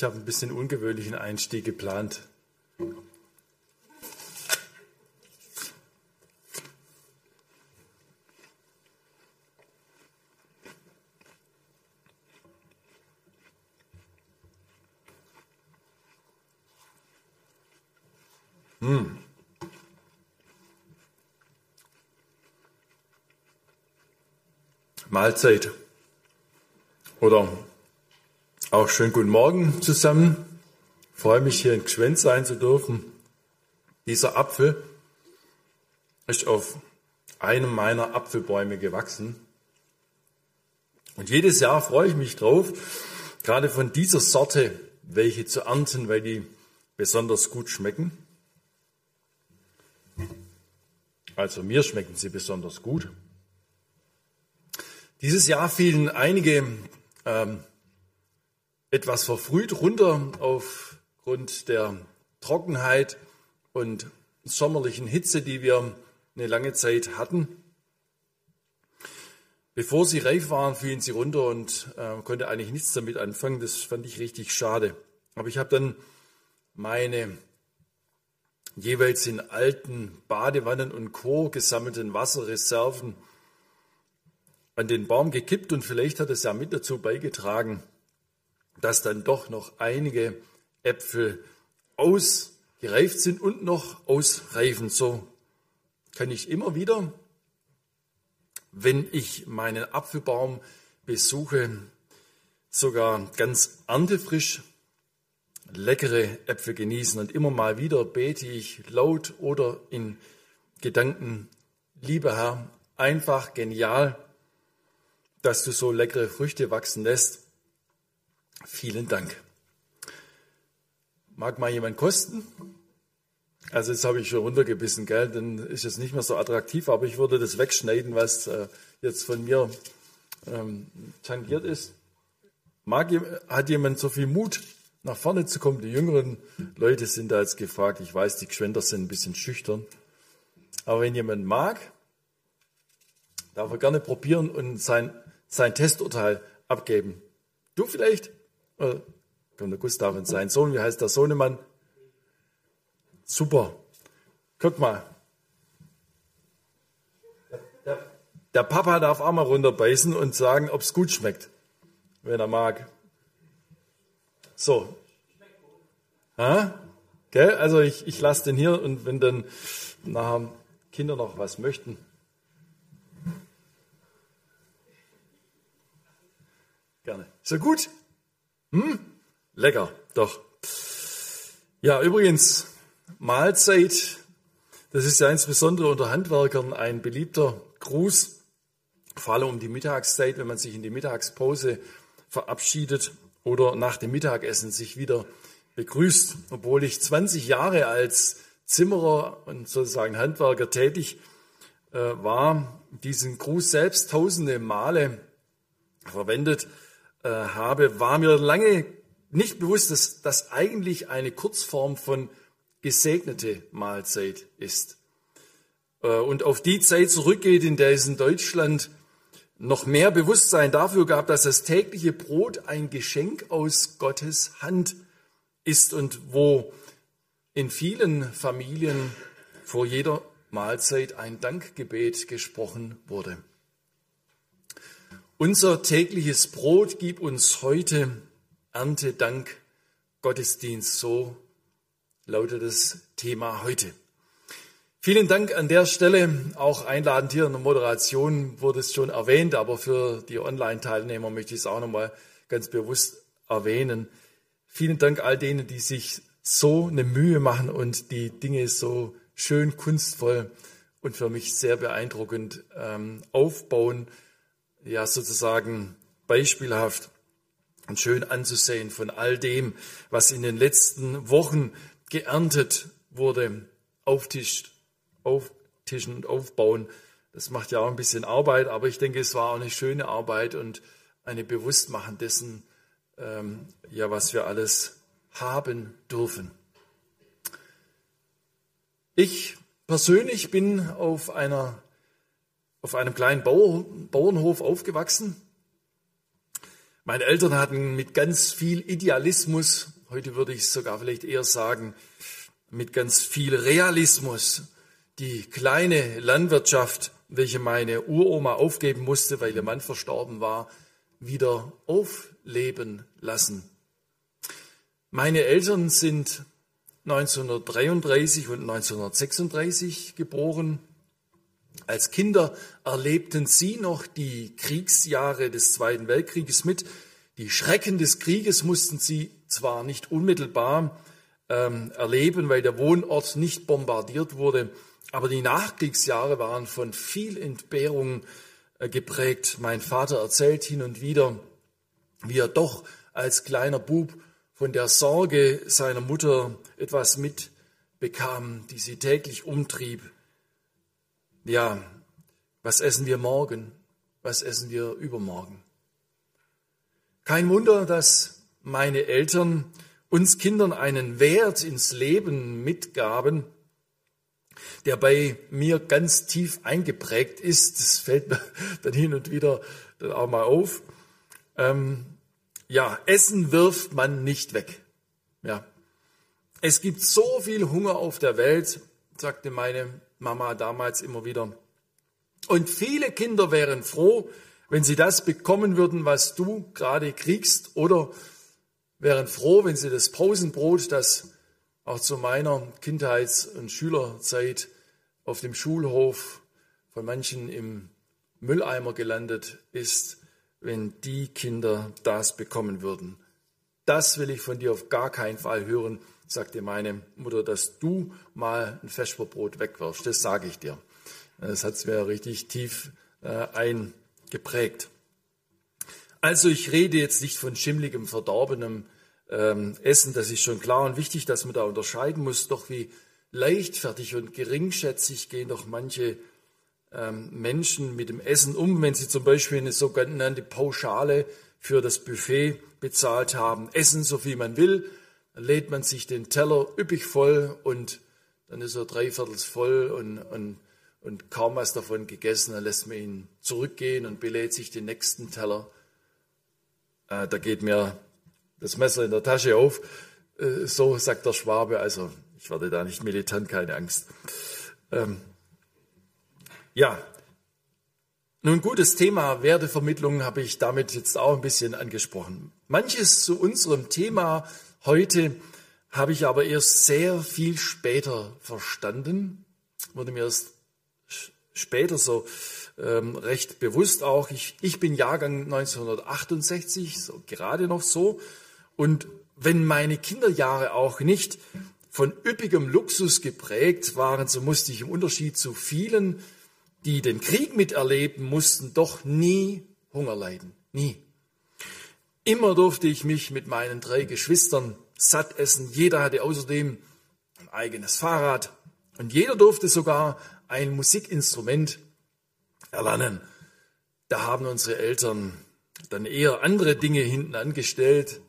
Ich habe ein bisschen ungewöhnlichen Einstieg geplant. Hm. Mahlzeit. Oder auch schönen guten Morgen zusammen. Ich freue mich hier in Gschwenz sein zu dürfen. Dieser Apfel ist auf einem meiner Apfelbäume gewachsen. Und jedes Jahr freue ich mich drauf, gerade von dieser Sorte welche zu ernten, weil die besonders gut schmecken. Also mir schmecken sie besonders gut. Dieses Jahr fielen einige ähm, etwas verfrüht runter aufgrund der Trockenheit und sommerlichen Hitze, die wir eine lange Zeit hatten. Bevor sie reif waren, fielen sie runter und äh, konnte eigentlich nichts damit anfangen. Das fand ich richtig schade. Aber ich habe dann meine jeweils in alten Badewannen und Co. gesammelten Wasserreserven an den Baum gekippt und vielleicht hat es ja mit dazu beigetragen, dass dann doch noch einige Äpfel ausgereift sind und noch ausreifen. So kann ich immer wieder, wenn ich meinen Apfelbaum besuche, sogar ganz erntefrisch leckere Äpfel genießen. Und immer mal wieder bete ich laut oder in Gedanken, lieber Herr, einfach genial, dass du so leckere Früchte wachsen lässt. Vielen Dank. Mag mal jemand kosten? Also jetzt habe ich schon runtergebissen, gell? Dann ist es nicht mehr so attraktiv, aber ich würde das wegschneiden, was äh, jetzt von mir ähm, tangiert ist. Mag, hat jemand so viel Mut, nach vorne zu kommen. Die jüngeren Leute sind da jetzt gefragt. Ich weiß, die Geschwender sind ein bisschen schüchtern. Aber wenn jemand mag, darf er gerne probieren und sein, sein Testurteil abgeben. Du vielleicht? Kann der Gustav und sein Sohn, wie heißt der Sohnemann? Super. Guck mal. Der, der Papa darf auch mal runterbeißen und sagen, ob es gut schmeckt, wenn er mag. So. Ha? Gell? Also ich, ich lasse den hier und wenn dann nachher Kinder noch was möchten. Gerne. So gut? Hm? Lecker, doch. Ja, übrigens, Mahlzeit, das ist ja insbesondere unter Handwerkern ein beliebter Gruß, vor allem um die Mittagszeit, wenn man sich in die Mittagspause verabschiedet oder nach dem Mittagessen sich wieder begrüßt. Obwohl ich 20 Jahre als Zimmerer und sozusagen Handwerker tätig äh, war, diesen Gruß selbst tausende Male verwendet äh, habe, war mir lange nicht bewusst, dass das eigentlich eine Kurzform von gesegnete Mahlzeit ist. Äh, und auf die Zeit zurückgeht, in der es in Deutschland noch mehr Bewusstsein dafür gab, dass das tägliche Brot ein Geschenk aus Gottes Hand ist und wo in vielen Familien vor jeder Mahlzeit ein Dankgebet gesprochen wurde. Unser tägliches Brot gibt uns heute Erntedank Gottesdienst, so lautet das Thema heute. Vielen Dank an der Stelle. Auch einladend hier in der Moderation wurde es schon erwähnt, aber für die Online-Teilnehmer möchte ich es auch nochmal ganz bewusst erwähnen. Vielen Dank all denen, die sich so eine Mühe machen und die Dinge so schön kunstvoll und für mich sehr beeindruckend ähm, aufbauen. Ja, sozusagen beispielhaft und schön anzusehen von all dem, was in den letzten Wochen geerntet wurde, auftischt auftischen und aufbauen. Das macht ja auch ein bisschen Arbeit, aber ich denke, es war auch eine schöne Arbeit und eine Bewusstmachen dessen, ähm, ja, was wir alles haben dürfen. Ich persönlich bin auf einer, auf einem kleinen Bauer, Bauernhof aufgewachsen Meine Eltern hatten mit ganz viel Idealismus, heute würde ich sogar vielleicht eher sagen, mit ganz viel Realismus die kleine Landwirtschaft, welche meine Uroma aufgeben musste, weil ihr Mann verstorben war, wieder aufleben lassen. Meine Eltern sind 1933 und 1936 geboren. Als Kinder erlebten sie noch die Kriegsjahre des Zweiten Weltkrieges mit. Die Schrecken des Krieges mussten sie zwar nicht unmittelbar ähm, erleben, weil der Wohnort nicht bombardiert wurde, aber die Nachkriegsjahre waren von viel Entbehrung äh, geprägt. Mein Vater erzählt hin und wieder, wie er doch als kleiner Bub von der Sorge seiner Mutter etwas mitbekam, die sie täglich umtrieb. Ja, was essen wir morgen? Was essen wir übermorgen? Kein Wunder, dass meine Eltern uns Kindern einen Wert ins Leben mitgaben, der bei mir ganz tief eingeprägt ist. Das fällt mir dann hin und wieder dann auch mal auf. Ähm, ja, Essen wirft man nicht weg. Ja. Es gibt so viel Hunger auf der Welt, sagte meine Mama damals immer wieder. Und viele Kinder wären froh, wenn sie das bekommen würden, was du gerade kriegst, oder wären froh, wenn sie das Pausenbrot, das auch zu meiner Kindheits- und Schülerzeit auf dem Schulhof von manchen im Mülleimer gelandet ist, wenn die Kinder das bekommen würden. Das will ich von dir auf gar keinen Fall hören, sagte meine Mutter, dass du mal ein Vesperbrot wegwirfst. Das sage ich dir. Das hat es mir richtig tief äh, eingeprägt. Also ich rede jetzt nicht von schimmligem, verdorbenem ähm, Essen, das ist schon klar und wichtig, dass man da unterscheiden muss. Doch wie leichtfertig und geringschätzig gehen doch manche ähm, Menschen mit dem Essen um, wenn sie zum Beispiel eine sogenannte Pauschale für das Buffet bezahlt haben. Essen, so viel man will, dann lädt man sich den Teller üppig voll und dann ist er dreiviertels voll und, und, und kaum was davon gegessen, dann lässt man ihn zurückgehen und belädt sich den nächsten Teller. Äh, da geht mir das Messer in der Tasche auf. Äh, so sagt der Schwabe, also ich werde da nicht militant, keine Angst. Ähm, ja, nun gut, das Thema Wertevermittlung habe ich damit jetzt auch ein bisschen angesprochen. Manches zu unserem Thema heute habe ich aber erst sehr viel später verstanden, wurde mir erst später so ähm, recht bewusst auch. Ich, ich bin Jahrgang 1968, so, gerade noch so. Und wenn meine Kinderjahre auch nicht von üppigem Luxus geprägt waren, so musste ich im Unterschied zu vielen die den Krieg miterleben mussten, doch nie Hunger leiden. Nie. Immer durfte ich mich mit meinen drei Geschwistern satt essen. Jeder hatte außerdem ein eigenes Fahrrad und jeder durfte sogar ein Musikinstrument erlernen. Da haben unsere Eltern dann eher andere Dinge hinten angestellt,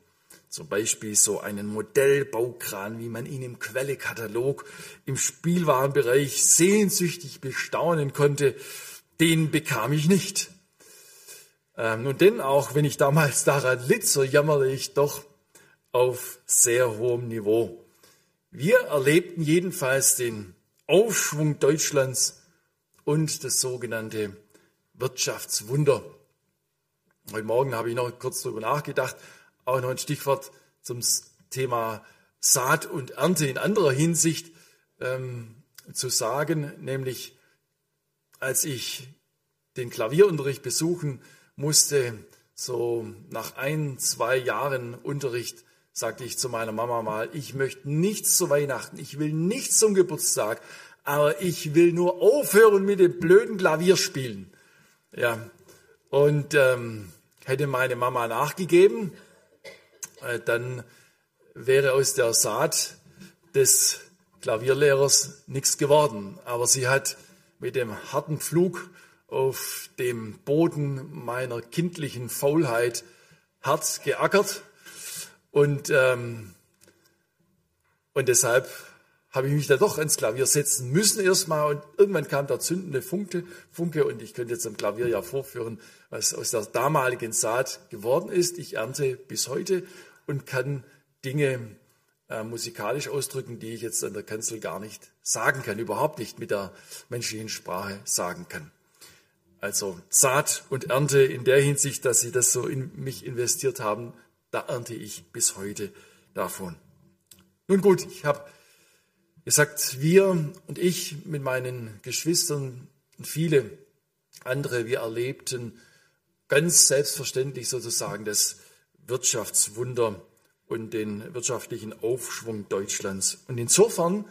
zum Beispiel so einen Modellbaukran, wie man ihn im Quellekatalog im Spielwarenbereich sehnsüchtig bestaunen konnte, den bekam ich nicht. Ähm, denn auch, wenn ich damals daran litt, so jammerte ich doch auf sehr hohem Niveau. Wir erlebten jedenfalls den Aufschwung Deutschlands und das sogenannte Wirtschaftswunder. Heute Morgen habe ich noch kurz darüber nachgedacht, auch noch ein Stichwort zum Thema Saat und Ernte in anderer Hinsicht ähm, zu sagen, nämlich als ich den Klavierunterricht besuchen musste, so nach ein, zwei Jahren Unterricht, sagte ich zu meiner Mama mal, ich möchte nichts zu Weihnachten, ich will nichts zum Geburtstag, aber ich will nur aufhören mit dem blöden Klavierspielen. Ja, und ähm, hätte meine Mama nachgegeben, äh, dann wäre aus der Saat des Klavierlehrers nichts geworden. Aber sie hat mit dem harten Flug auf dem Boden meiner kindlichen Faulheit hart geackert und, ähm, und deshalb habe ich mich da doch ans Klavier setzen müssen erstmal und irgendwann kam der zündende Funke, Funke und ich könnte jetzt am Klavier ja vorführen, was aus der damaligen Saat geworden ist. Ich ernte bis heute und kann Dinge äh, musikalisch ausdrücken, die ich jetzt an der Kanzel gar nicht sagen kann, überhaupt nicht mit der menschlichen Sprache sagen kann. Also Saat und Ernte in der Hinsicht, dass sie das so in mich investiert haben, da ernte ich bis heute davon. Nun gut, ich habe gesagt, wir und ich mit meinen Geschwistern und viele andere, wir erlebten ganz selbstverständlich sozusagen das Wirtschaftswunder und den wirtschaftlichen Aufschwung Deutschlands. Und insofern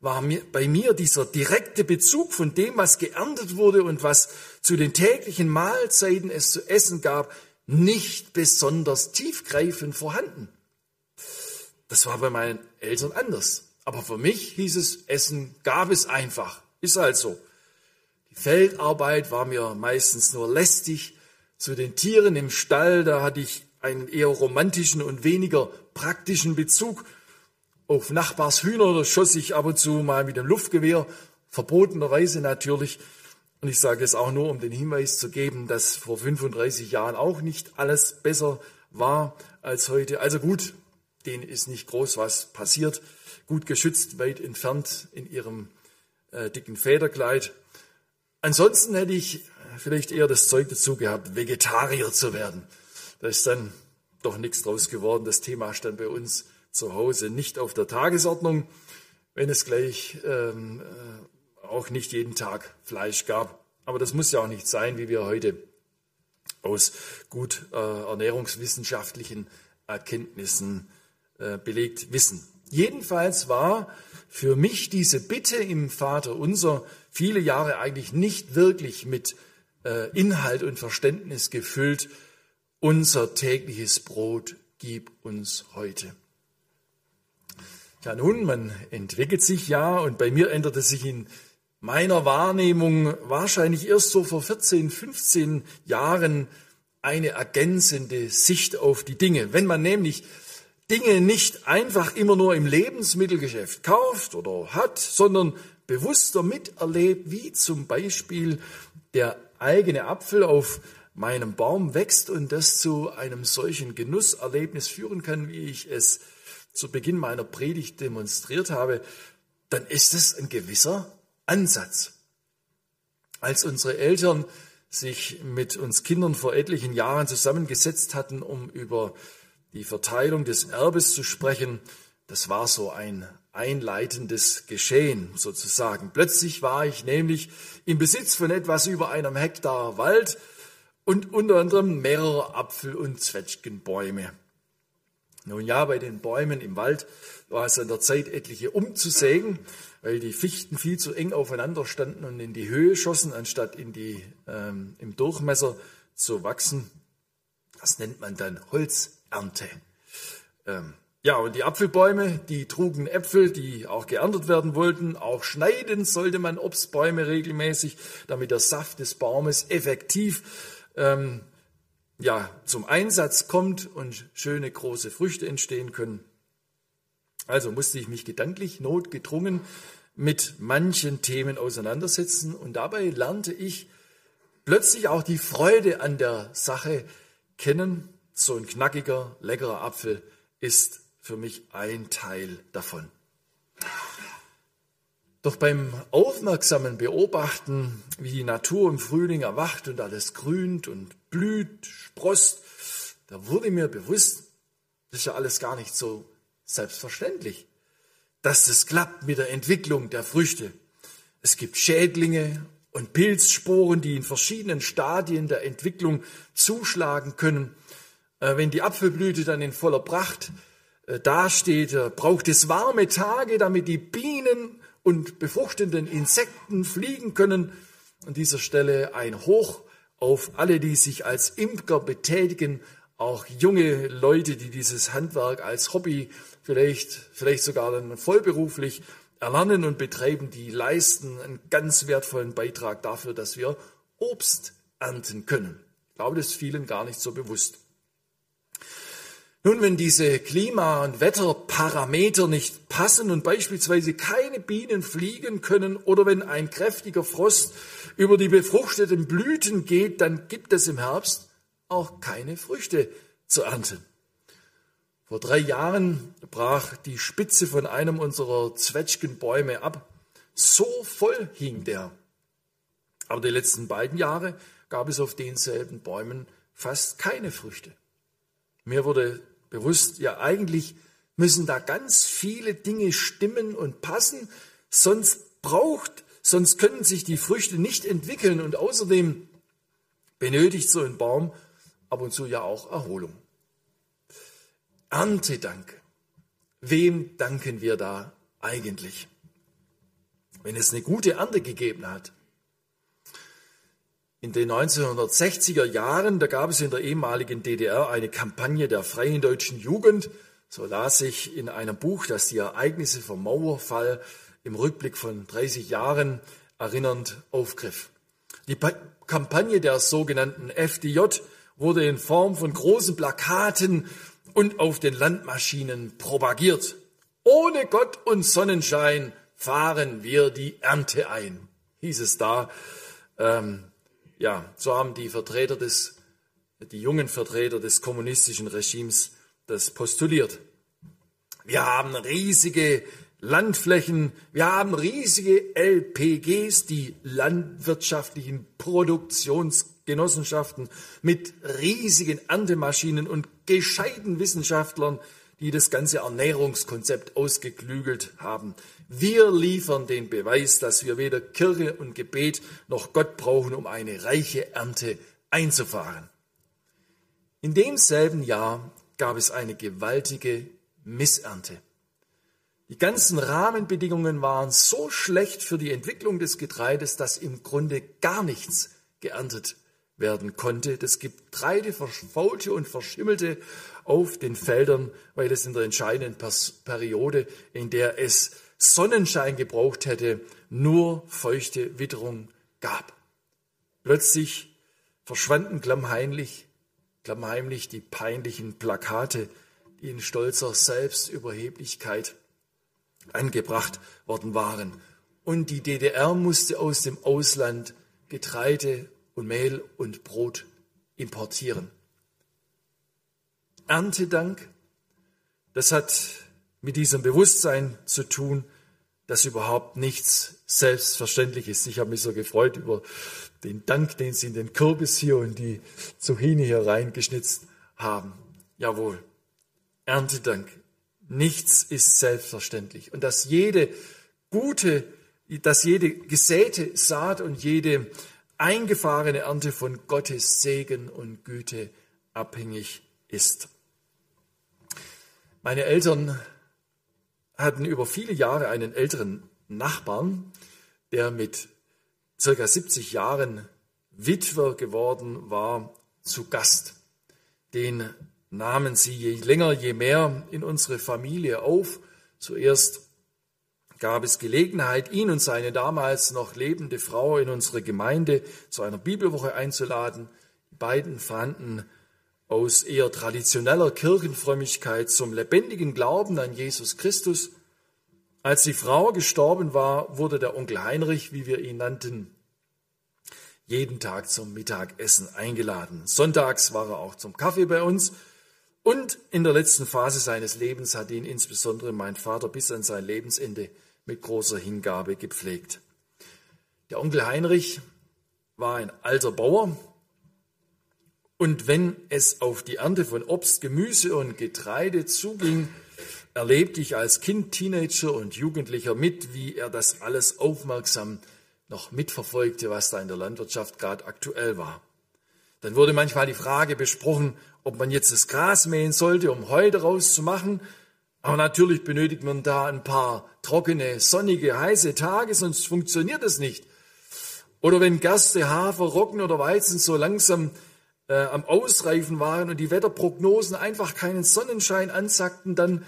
war mir, bei mir dieser direkte Bezug von dem, was geerntet wurde und was zu den täglichen Mahlzeiten es zu essen gab, nicht besonders tiefgreifend vorhanden. Das war bei meinen Eltern anders. Aber für mich hieß es, Essen gab es einfach. Ist halt so. Die Feldarbeit war mir meistens nur lästig. Zu den Tieren im Stall, da hatte ich einen eher romantischen und weniger praktischen Bezug. Auf Nachbars Hühner schoss ich ab und zu mal mit dem Luftgewehr, verbotenerweise natürlich. Und ich sage es auch nur, um den Hinweis zu geben, dass vor 35 Jahren auch nicht alles besser war als heute. Also gut, denen ist nicht groß was passiert gut geschützt, weit entfernt in ihrem äh, dicken Federkleid. Ansonsten hätte ich vielleicht eher das Zeug dazu gehabt, Vegetarier zu werden. Da ist dann doch nichts draus geworden. Das Thema stand bei uns zu Hause nicht auf der Tagesordnung, wenn es gleich ähm, äh, auch nicht jeden Tag Fleisch gab. Aber das muss ja auch nicht sein, wie wir heute aus gut äh, ernährungswissenschaftlichen Erkenntnissen äh, belegt wissen. Jedenfalls war für mich diese Bitte im Vater unser viele Jahre eigentlich nicht wirklich mit äh, Inhalt und Verständnis gefüllt. Unser tägliches Brot gib uns heute. Ja, nun, man entwickelt sich ja und bei mir änderte sich in meiner Wahrnehmung wahrscheinlich erst so vor 14, 15 Jahren eine ergänzende Sicht auf die Dinge. Wenn man nämlich Dinge nicht einfach immer nur im Lebensmittelgeschäft kauft oder hat, sondern bewusster miterlebt, wie zum Beispiel der eigene Apfel auf meinem Baum wächst und das zu einem solchen Genusserlebnis führen kann, wie ich es zu Beginn meiner Predigt demonstriert habe, dann ist es ein gewisser Ansatz. Als unsere Eltern sich mit uns Kindern vor etlichen Jahren zusammengesetzt hatten, um über die Verteilung des Erbes zu sprechen, das war so ein einleitendes Geschehen sozusagen. Plötzlich war ich nämlich im Besitz von etwas über einem Hektar Wald und unter anderem mehrere Apfel- und Zwetschgenbäume. Nun ja, bei den Bäumen im Wald war es an der Zeit, etliche umzusägen, weil die Fichten viel zu eng aufeinander standen und in die Höhe schossen, anstatt in die, ähm, im Durchmesser zu wachsen. Das nennt man dann Holz. Ernte. Ähm, ja, und die Apfelbäume, die trugen Äpfel, die auch geerntet werden wollten. Auch schneiden sollte man Obstbäume regelmäßig, damit der Saft des Baumes effektiv ähm, ja, zum Einsatz kommt und schöne große Früchte entstehen können. Also musste ich mich gedanklich notgedrungen mit manchen Themen auseinandersetzen und dabei lernte ich plötzlich auch die Freude an der Sache kennen so ein knackiger, leckerer Apfel ist für mich ein Teil davon. Doch beim aufmerksamen Beobachten, wie die Natur im Frühling erwacht und alles grünt und blüht, sprost, da wurde mir bewusst, das ist ja alles gar nicht so selbstverständlich, dass es klappt mit der Entwicklung der Früchte. Es gibt Schädlinge und Pilzsporen, die in verschiedenen Stadien der Entwicklung zuschlagen können. Äh, wenn die Apfelblüte dann in voller Pracht äh, dasteht, äh, braucht es warme Tage, damit die Bienen und befruchtenden Insekten fliegen können. An dieser Stelle ein Hoch auf alle, die sich als Imker betätigen, auch junge Leute, die dieses Handwerk als Hobby vielleicht, vielleicht sogar dann vollberuflich erlernen und betreiben, die leisten einen ganz wertvollen Beitrag dafür, dass wir Obst ernten können. Ich glaube, das ist vielen gar nicht so bewusst. Nun, wenn diese Klima- und Wetterparameter nicht passen und beispielsweise keine Bienen fliegen können oder wenn ein kräftiger Frost über die befruchteten Blüten geht, dann gibt es im Herbst auch keine Früchte zu ernten. Vor drei Jahren brach die Spitze von einem unserer Zwetschgenbäume ab. So voll hing der. Aber die letzten beiden Jahre gab es auf denselben Bäumen fast keine Früchte. Mir wurde bewusst, ja eigentlich müssen da ganz viele Dinge stimmen und passen, sonst braucht, sonst können sich die Früchte nicht entwickeln und außerdem benötigt so ein Baum ab und zu ja auch Erholung. Erntedank. Wem danken wir da eigentlich? Wenn es eine gute Ernte gegeben hat, in den 1960er Jahren, da gab es in der ehemaligen DDR eine Kampagne der Freien Deutschen Jugend. So las ich in einem Buch, das die Ereignisse vom Mauerfall im Rückblick von 30 Jahren erinnernd aufgriff. Die pa Kampagne der sogenannten FDJ wurde in Form von großen Plakaten und auf den Landmaschinen propagiert. Ohne Gott und Sonnenschein fahren wir die Ernte ein, hieß es da. Ähm, ja, so haben die Vertreter des, die jungen Vertreter des kommunistischen Regimes das postuliert. Wir haben riesige Landflächen, wir haben riesige LPGs, die landwirtschaftlichen Produktionsgenossenschaften mit riesigen Erntemaschinen und gescheiten Wissenschaftlern, die das ganze Ernährungskonzept ausgeklügelt haben. Wir liefern den Beweis, dass wir weder Kirche und Gebet noch Gott brauchen, um eine reiche Ernte einzufahren. In demselben Jahr gab es eine gewaltige Missernte. Die ganzen Rahmenbedingungen waren so schlecht für die Entwicklung des Getreides, dass im Grunde gar nichts geerntet werden konnte. Das Getreide verfaulte und verschimmelte auf den Feldern, weil es in der entscheidenden Periode, in der es Sonnenschein gebraucht hätte, nur feuchte Witterung gab. Plötzlich verschwanden klammheimlich, klammheimlich die peinlichen Plakate, die in stolzer Selbstüberheblichkeit angebracht worden waren. Und die DDR musste aus dem Ausland Getreide und Mehl und Brot importieren. Erntedank, das hat mit diesem Bewusstsein zu tun, dass überhaupt nichts selbstverständlich ist. Ich habe mich so gefreut über den Dank, den Sie in den Kürbis hier und die Zucchini hier reingeschnitzt haben. Jawohl, Erntedank. Nichts ist selbstverständlich. Und dass jede gute, dass jede gesäte Saat und jede eingefahrene Ernte von Gottes Segen und Güte abhängig ist. Meine Eltern hatten über viele Jahre einen älteren Nachbarn, der mit circa 70 Jahren Witwer geworden war, zu Gast. Den nahmen sie je länger, je mehr in unsere Familie auf. Zuerst gab es Gelegenheit, ihn und seine damals noch lebende Frau in unsere Gemeinde zu einer Bibelwoche einzuladen. Die beiden fanden aus eher traditioneller Kirchenfrömmigkeit zum lebendigen Glauben an Jesus Christus. Als die Frau gestorben war, wurde der Onkel Heinrich, wie wir ihn nannten, jeden Tag zum Mittagessen eingeladen. Sonntags war er auch zum Kaffee bei uns. Und in der letzten Phase seines Lebens hat ihn insbesondere mein Vater bis an sein Lebensende mit großer Hingabe gepflegt. Der Onkel Heinrich war ein alter Bauer, und wenn es auf die Ernte von Obst, Gemüse und Getreide zuging, erlebte ich als Kind, Teenager und Jugendlicher mit, wie er das alles aufmerksam noch mitverfolgte, was da in der Landwirtschaft gerade aktuell war. Dann wurde manchmal die Frage besprochen, ob man jetzt das Gras mähen sollte, um Heu daraus zu machen. Aber natürlich benötigt man da ein paar trockene, sonnige, heiße Tage, sonst funktioniert es nicht. Oder wenn Gerste, Hafer, Roggen oder Weizen so langsam äh, am Ausreifen waren und die Wetterprognosen einfach keinen Sonnenschein ansagten, dann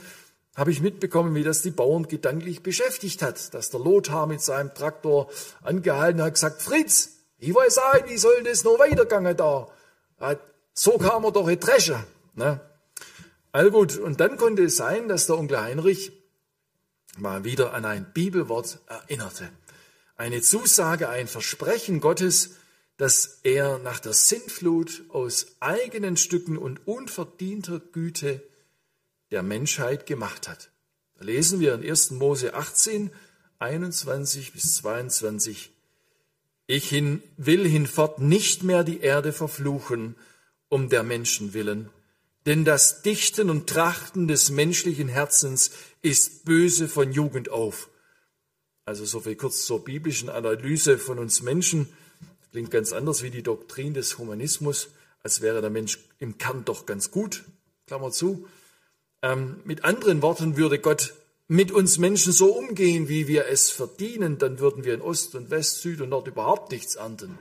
habe ich mitbekommen, wie das die Bauern gedanklich beschäftigt hat, dass der Lothar mit seinem Traktor angehalten hat, gesagt, Fritz, ich weiß auch, wie soll das noch weitergehen da? So kam er doch in Dresche. Ne? all gut. Und dann konnte es sein, dass der Onkel Heinrich mal wieder an ein Bibelwort erinnerte. Eine Zusage, ein Versprechen Gottes, das er nach der Sintflut aus eigenen Stücken und unverdienter Güte der Menschheit gemacht hat. Da lesen wir in 1. Mose 18, 21 bis 22. Ich hin, will hinfort nicht mehr die Erde verfluchen, um der Menschen willen, denn das Dichten und Trachten des menschlichen Herzens ist böse von Jugend auf. Also so viel kurz zur biblischen Analyse von uns Menschen. Klingt ganz anders wie die Doktrin des Humanismus, als wäre der Mensch im Kern doch ganz gut. Klammer zu. Ähm, mit anderen Worten würde Gott mit uns Menschen so umgehen, wie wir es verdienen, dann würden wir in Ost und West, Süd und Nord überhaupt nichts ernten.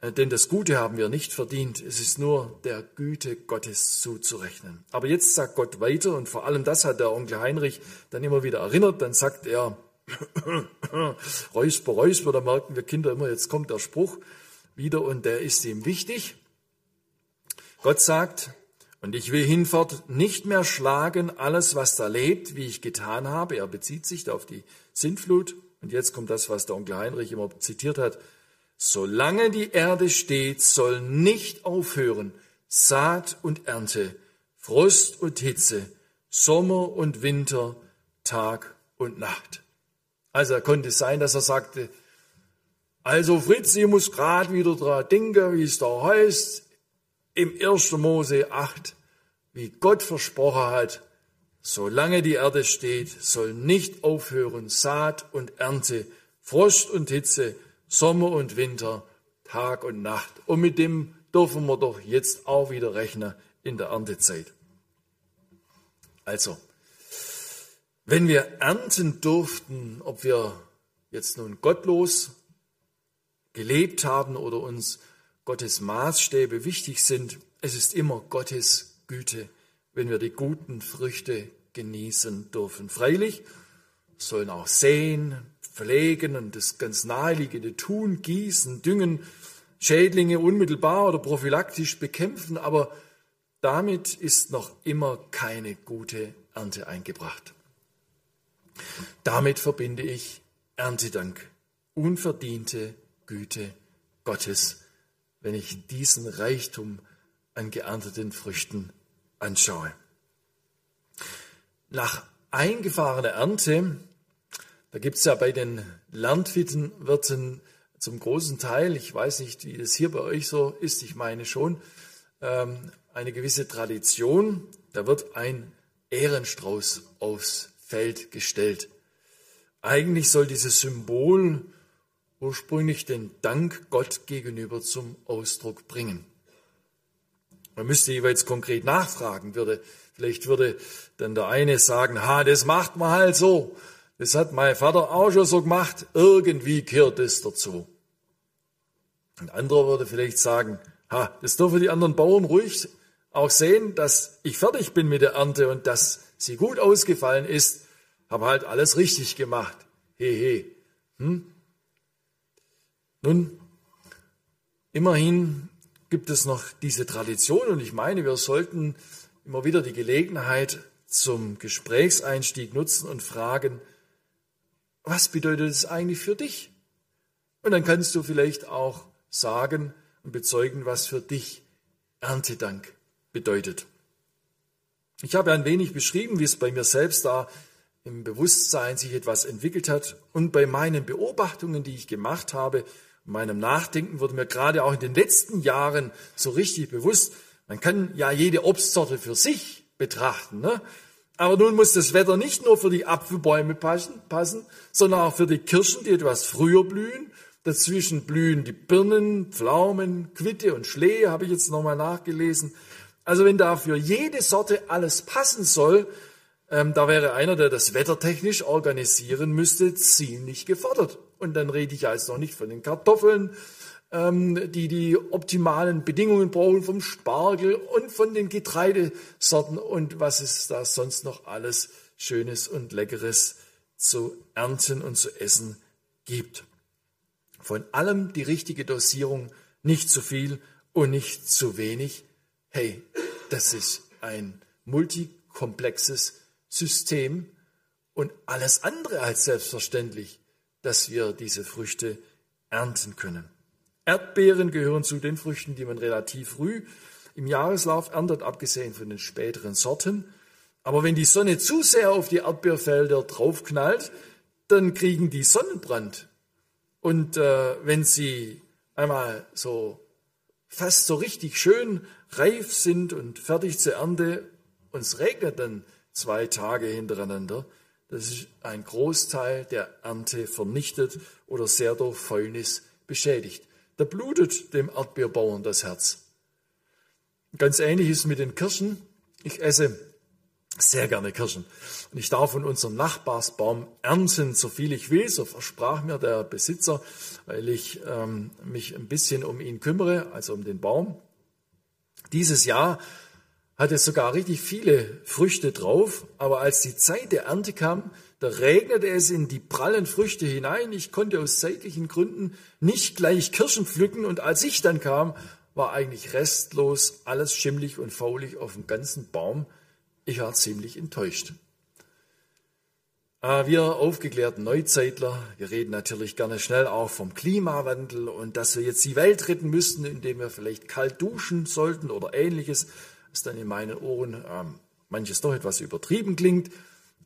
Äh, denn das Gute haben wir nicht verdient. Es ist nur der Güte Gottes zuzurechnen. Aber jetzt sagt Gott weiter und vor allem das hat der Onkel Heinrich dann immer wieder erinnert. Dann sagt er, Räusper, Räusper, da merken wir Kinder immer, jetzt kommt der Spruch wieder und der ist ihm wichtig. Gott sagt, und ich will hinfort nicht mehr schlagen alles, was da lebt, wie ich getan habe. Er bezieht sich da auf die Sintflut. Und jetzt kommt das, was der Onkel Heinrich immer zitiert hat. Solange die Erde steht, soll nicht aufhören Saat und Ernte, Frost und Hitze, Sommer und Winter, Tag und Nacht. Also konnte sein, dass er sagte, also Fritz, ich muss gerade wieder dran denken, wie es da heißt, im 1. Mose 8, wie Gott versprochen hat, solange die Erde steht, soll nicht aufhören Saat und Ernte, Frost und Hitze, Sommer und Winter, Tag und Nacht. Und mit dem dürfen wir doch jetzt auch wieder rechnen in der Erntezeit. Also, wenn wir ernten durften, ob wir jetzt nun gottlos gelebt haben oder uns Gottes Maßstäbe wichtig sind, es ist immer Gottes Güte, wenn wir die guten Früchte genießen dürfen. Freilich sollen auch säen, pflegen und das ganz naheliegende tun, gießen, düngen, Schädlinge unmittelbar oder prophylaktisch bekämpfen, aber damit ist noch immer keine gute Ernte eingebracht. Damit verbinde ich Erntedank, unverdiente Güte Gottes, wenn ich diesen Reichtum an geernteten Früchten anschaue. Nach eingefahrener Ernte, da gibt es ja bei den Landwirten zum großen Teil, ich weiß nicht, wie es hier bei euch so ist, ich meine schon, ähm, eine gewisse Tradition. Da wird ein Ehrenstrauß aufs Feld gestellt. Eigentlich soll dieses Symbol ursprünglich den Dank Gott gegenüber zum Ausdruck bringen. Man müsste jeweils konkret nachfragen, würde, vielleicht würde dann der eine sagen, ha, das macht man halt so. Das hat mein Vater auch schon so gemacht. Irgendwie gehört es dazu. Ein anderer würde vielleicht sagen, ha, das dürfen die anderen Bauern ruhig auch sehen, dass ich fertig bin mit der Ernte und dass sie gut ausgefallen ist, habe halt alles richtig gemacht. He, he. Hm? Nun, immerhin gibt es noch diese Tradition und ich meine, wir sollten immer wieder die Gelegenheit zum Gesprächseinstieg nutzen und fragen, was bedeutet es eigentlich für dich? Und dann kannst du vielleicht auch sagen und bezeugen, was für dich Erntedank bedeutet. Ich habe ein wenig beschrieben, wie es bei mir selbst da im Bewusstsein sich etwas entwickelt hat. Und bei meinen Beobachtungen, die ich gemacht habe, meinem Nachdenken wurde mir gerade auch in den letzten Jahren so richtig bewusst, man kann ja jede Obstsorte für sich betrachten. Ne? Aber nun muss das Wetter nicht nur für die Apfelbäume passen, sondern auch für die Kirschen, die etwas früher blühen. Dazwischen blühen die Birnen, Pflaumen, Quitte und Schlehe, habe ich jetzt nochmal nachgelesen. Also wenn da für jede Sorte alles passen soll, ähm, da wäre einer, der das wettertechnisch organisieren müsste, ziemlich gefordert. Und dann rede ich jetzt noch nicht von den Kartoffeln, ähm, die die optimalen Bedingungen brauchen, vom Spargel und von den Getreidesorten und was es da sonst noch alles Schönes und Leckeres zu ernten und zu essen gibt. Von allem die richtige Dosierung, nicht zu viel und nicht zu wenig, hey, Das ist ein multikomplexes System und alles andere als selbstverständlich, dass wir diese Früchte ernten können. Erdbeeren gehören zu den Früchten, die man relativ früh im Jahreslauf erntet, abgesehen von den späteren Sorten. Aber wenn die Sonne zu sehr auf die Erdbeerfelder draufknallt, dann kriegen die Sonnenbrand. Und äh, wenn sie einmal so fast so richtig schön reif sind und fertig zur Ernte, und es regnet dann zwei Tage hintereinander, das ist ein Großteil der Ernte vernichtet oder sehr durch Fäulnis beschädigt. Da blutet dem Erdbeerbauern das Herz. Ganz ähnlich ist es mit den Kirschen. Ich esse sehr gerne Kirschen. Und ich darf von unserem Nachbarsbaum ernten, so viel ich will. So versprach mir der Besitzer, weil ich ähm, mich ein bisschen um ihn kümmere, also um den Baum. Dieses Jahr hat es sogar richtig viele Früchte drauf, aber als die Zeit der Ernte kam, da regnete es in die prallen Früchte hinein. Ich konnte aus zeitlichen Gründen nicht gleich Kirschen pflücken und als ich dann kam, war eigentlich restlos alles schimmlig und faulig auf dem ganzen Baum. Ich war ziemlich enttäuscht. Ah, wir aufgeklärten Neuzeitler, wir reden natürlich gerne schnell auch vom Klimawandel und dass wir jetzt die Welt retten müssten, indem wir vielleicht kalt duschen sollten oder ähnliches, was dann in meinen Ohren ähm, manches doch etwas übertrieben klingt.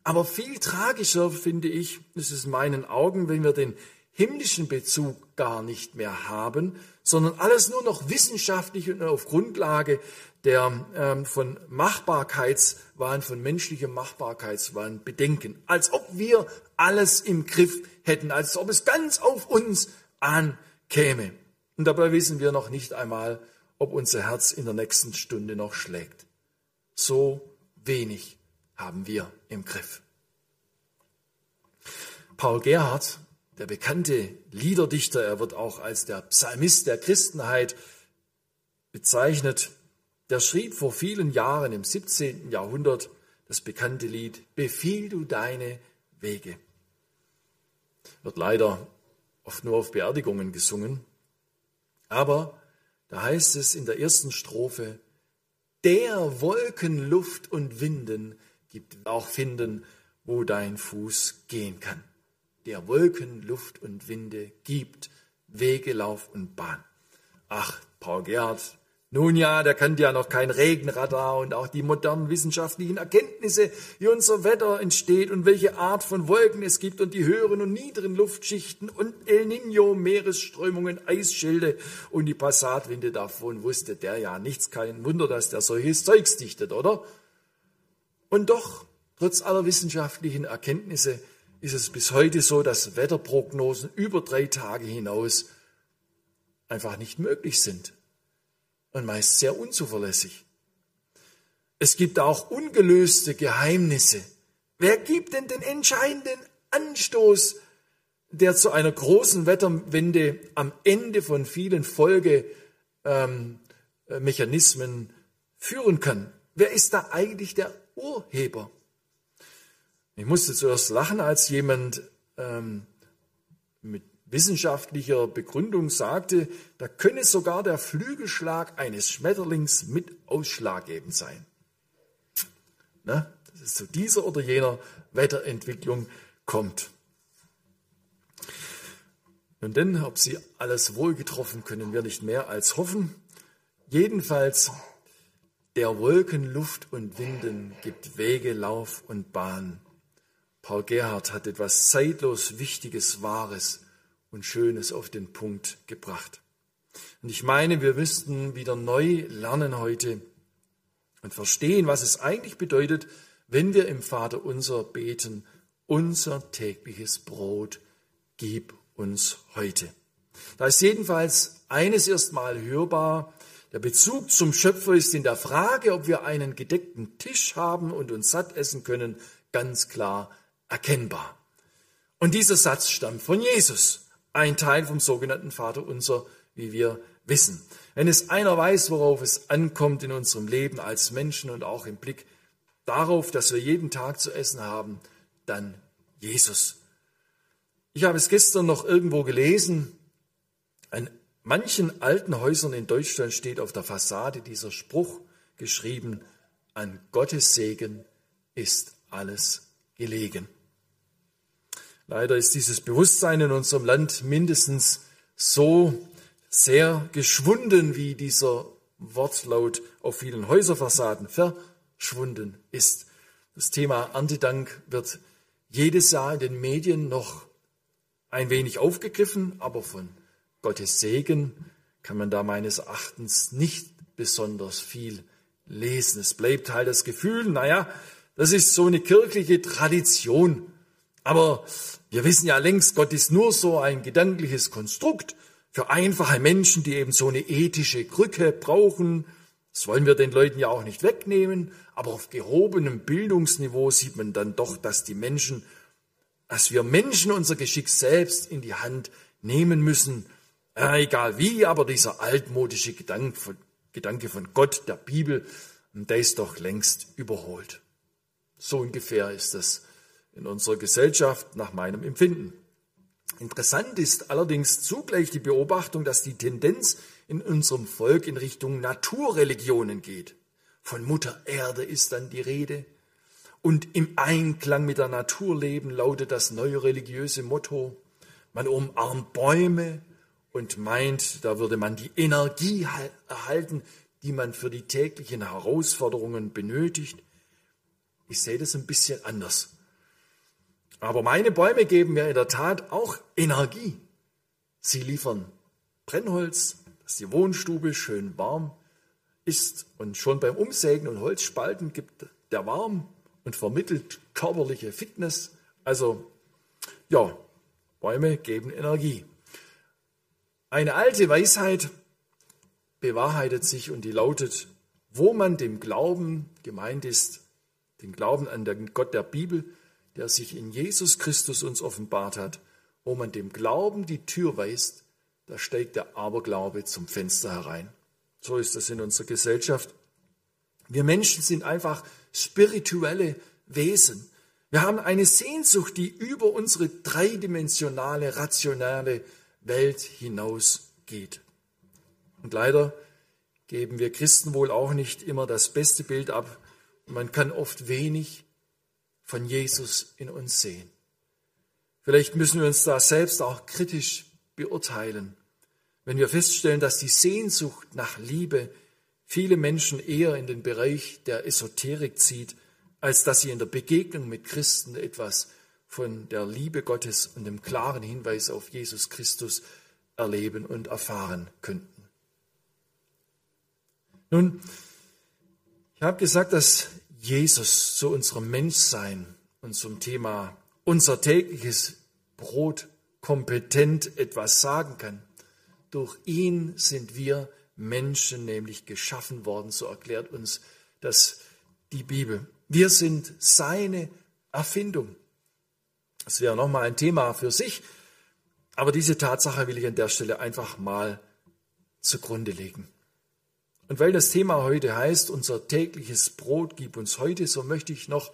Aber viel tragischer finde ich, ist es in meinen Augen, wenn wir den himmlischen Bezug gar nicht mehr haben, sondern alles nur noch wissenschaftlich und auf Grundlage der ähm, von Machbarkeitswahn, von menschlichem Machbarkeitswahn bedenken. Als ob wir alles im Griff hätten, als ob es ganz auf uns ankäme. Und dabei wissen wir noch nicht einmal, ob unser Herz in der nächsten Stunde noch schlägt. So wenig haben wir im Griff. Paul Gerhardt der bekannte Liederdichter, er wird auch als der Psalmist der Christenheit bezeichnet, der schrieb vor vielen Jahren im 17. Jahrhundert das bekannte Lied Befiehl du deine Wege. Wird leider oft nur auf Beerdigungen gesungen. Aber da heißt es in der ersten Strophe, der Wolken, Luft und Winden gibt auch finden, wo dein Fuß gehen kann der Wolken, Luft und Winde gibt, Wege, Lauf und Bahn. Ach, Paul Gerhardt, nun ja, der kannte ja noch kein Regenradar und auch die modernen wissenschaftlichen Erkenntnisse, wie unser Wetter entsteht und welche Art von Wolken es gibt und die höheren und niederen Luftschichten und El Nino, Meeresströmungen, Eisschilde und die Passatwinde davon wusste der ja nichts. Kein Wunder, dass der solches Zeugs dichtet, oder? Und doch, trotz aller wissenschaftlichen Erkenntnisse, ist es bis heute so, dass Wetterprognosen über drei Tage hinaus einfach nicht möglich sind und meist sehr unzuverlässig. Es gibt auch ungelöste Geheimnisse. Wer gibt denn den entscheidenden Anstoß, der zu einer großen Wetterwende am Ende von vielen Folgemechanismen führen kann? Wer ist da eigentlich der Urheber? Ich musste zuerst lachen, als jemand ähm, mit wissenschaftlicher Begründung sagte, da könne sogar der Flügelschlag eines Schmetterlings mit ausschlaggebend sein. Na, dass es zu dieser oder jener Wetterentwicklung kommt. Und denn, ob sie alles wohl getroffen, können wir nicht mehr als hoffen. Jedenfalls, der Wolken, Luft und Winden gibt Wege, Lauf und Bahn. Paul Gerhard hat etwas zeitlos Wichtiges, Wahres und Schönes auf den Punkt gebracht. Und ich meine, wir müssten wieder neu lernen heute und verstehen, was es eigentlich bedeutet, wenn wir im Vater unser beten, unser tägliches Brot gib uns heute. Da ist jedenfalls eines erstmal hörbar, der Bezug zum Schöpfer ist in der Frage, ob wir einen gedeckten Tisch haben und uns satt essen können, ganz klar erkennbar. Und dieser Satz stammt von Jesus, ein Teil vom sogenannten Vater unser, wie wir wissen. Wenn es einer weiß, worauf es ankommt in unserem Leben als Menschen und auch im Blick darauf, dass wir jeden Tag zu essen haben, dann Jesus. Ich habe es gestern noch irgendwo gelesen. An manchen alten Häusern in Deutschland steht auf der Fassade dieser Spruch geschrieben, an Gottes Segen ist alles gelegen. Leider ist dieses Bewusstsein in unserem Land mindestens so sehr geschwunden, wie dieser Wortlaut auf vielen Häuserfassaden verschwunden ist. Das Thema Erntedank wird jedes Jahr in den Medien noch ein wenig aufgegriffen, aber von Gottes Segen kann man da meines Erachtens nicht besonders viel lesen. Es bleibt halt das Gefühl, naja, das ist so eine kirchliche Tradition. Aber wir wissen ja längst, Gott ist nur so ein gedankliches Konstrukt für einfache Menschen, die eben so eine ethische Krücke brauchen. Das wollen wir den Leuten ja auch nicht wegnehmen. Aber auf gehobenem Bildungsniveau sieht man dann doch, dass die Menschen, dass wir Menschen unser Geschick selbst in die Hand nehmen müssen. Äh, egal wie, aber dieser altmodische Gedanke von Gott, der Bibel, der ist doch längst überholt. So ungefähr ist das in unserer Gesellschaft nach meinem Empfinden. Interessant ist allerdings zugleich die Beobachtung, dass die Tendenz in unserem Volk in Richtung Naturreligionen geht. Von Mutter Erde ist dann die Rede. Und im Einklang mit der Natur leben lautet das neue religiöse Motto. Man umarmt Bäume und meint, da würde man die Energie erhalten, die man für die täglichen Herausforderungen benötigt. Ich sehe das ein bisschen anders. Aber meine Bäume geben mir in der Tat auch Energie. Sie liefern Brennholz, dass die Wohnstube schön warm ist und schon beim Umsägen und Holzspalten gibt der warm und vermittelt körperliche Fitness. Also ja, Bäume geben Energie. Eine alte Weisheit bewahrheitet sich und die lautet, wo man dem Glauben gemeint ist, den Glauben an den Gott der Bibel, der sich in Jesus Christus uns offenbart hat, wo man dem Glauben die Tür weist, da steigt der Aberglaube zum Fenster herein. So ist das in unserer Gesellschaft. Wir Menschen sind einfach spirituelle Wesen. Wir haben eine Sehnsucht, die über unsere dreidimensionale, rationale Welt hinausgeht. Und leider geben wir Christen wohl auch nicht immer das beste Bild ab. Man kann oft wenig von Jesus in uns sehen. Vielleicht müssen wir uns da selbst auch kritisch beurteilen, wenn wir feststellen, dass die Sehnsucht nach Liebe viele Menschen eher in den Bereich der Esoterik zieht, als dass sie in der Begegnung mit Christen etwas von der Liebe Gottes und dem klaren Hinweis auf Jesus Christus erleben und erfahren könnten. Nun, ich habe gesagt, dass Jesus zu unserem Menschsein und zum Thema unser tägliches Brot kompetent etwas sagen kann. Durch ihn sind wir Menschen nämlich geschaffen worden, so erklärt uns das die Bibel. Wir sind seine Erfindung. Das wäre nochmal ein Thema für sich, aber diese Tatsache will ich an der Stelle einfach mal zugrunde legen. Und weil das Thema heute heißt, unser tägliches Brot gib uns heute, so möchte ich noch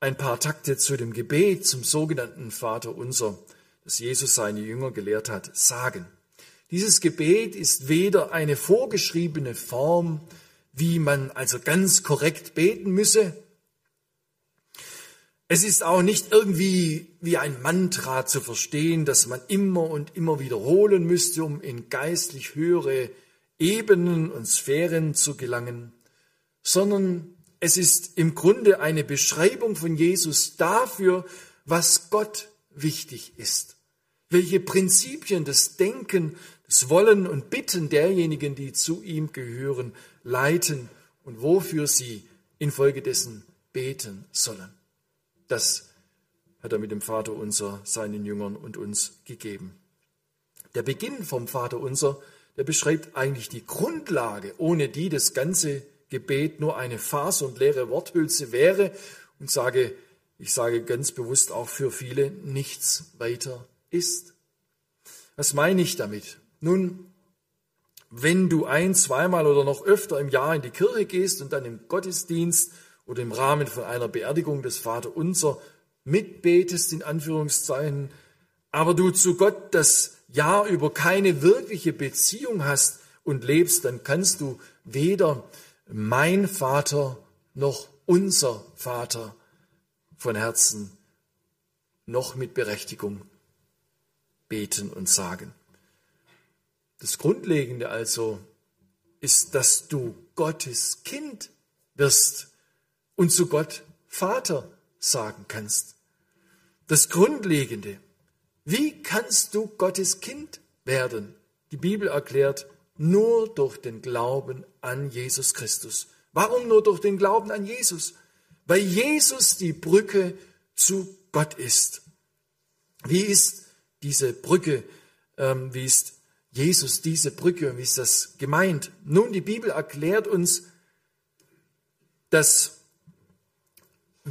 ein paar Takte zu dem Gebet, zum sogenannten Vater unser, das Jesus seine Jünger gelehrt hat, sagen. Dieses Gebet ist weder eine vorgeschriebene Form, wie man also ganz korrekt beten müsse. Es ist auch nicht irgendwie wie ein Mantra zu verstehen, das man immer und immer wiederholen müsste, um in geistlich höhere Ebenen und Sphären zu gelangen, sondern es ist im Grunde eine Beschreibung von Jesus dafür, was Gott wichtig ist, welche Prinzipien das Denken, das Wollen und Bitten derjenigen, die zu ihm gehören, leiten und wofür sie infolgedessen beten sollen. Das hat er mit dem Vater unser seinen Jüngern und uns gegeben. Der Beginn vom Vater unser der beschreibt eigentlich die Grundlage, ohne die das ganze Gebet nur eine Farce und leere Worthülse wäre und sage, ich sage ganz bewusst auch für viele, nichts weiter ist. Was meine ich damit? Nun, wenn du ein, zweimal oder noch öfter im Jahr in die Kirche gehst und dann im Gottesdienst oder im Rahmen von einer Beerdigung des Vaterunser mitbetest, in Anführungszeichen, aber du zu Gott das Jahr über keine wirkliche Beziehung hast und lebst, dann kannst du weder mein Vater noch unser Vater von Herzen noch mit Berechtigung beten und sagen. Das Grundlegende also ist, dass du Gottes Kind wirst und zu Gott Vater sagen kannst. Das Grundlegende. Wie kannst du Gottes Kind werden? Die Bibel erklärt, nur durch den Glauben an Jesus Christus. Warum nur durch den Glauben an Jesus? Weil Jesus die Brücke zu Gott ist. Wie ist diese Brücke, ähm, wie ist Jesus diese Brücke und wie ist das gemeint? Nun, die Bibel erklärt uns, dass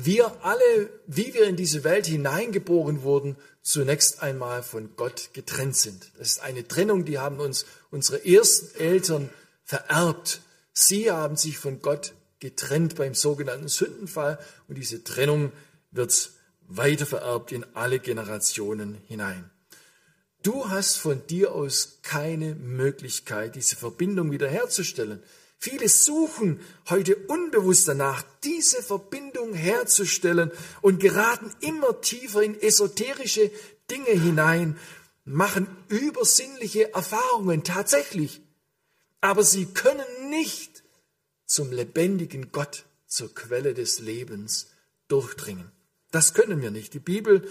wir alle, wie wir in diese Welt hineingeboren wurden, zunächst einmal von Gott getrennt sind. Das ist eine Trennung, die haben uns unsere ersten Eltern vererbt. Sie haben sich von Gott getrennt beim sogenannten Sündenfall und diese Trennung wird weiter vererbt in alle Generationen hinein. Du hast von dir aus keine Möglichkeit, diese Verbindung wiederherzustellen. Viele suchen heute unbewusst danach, diese Verbindung herzustellen und geraten immer tiefer in esoterische Dinge hinein, machen übersinnliche Erfahrungen tatsächlich. Aber sie können nicht zum lebendigen Gott, zur Quelle des Lebens durchdringen. Das können wir nicht. Die Bibel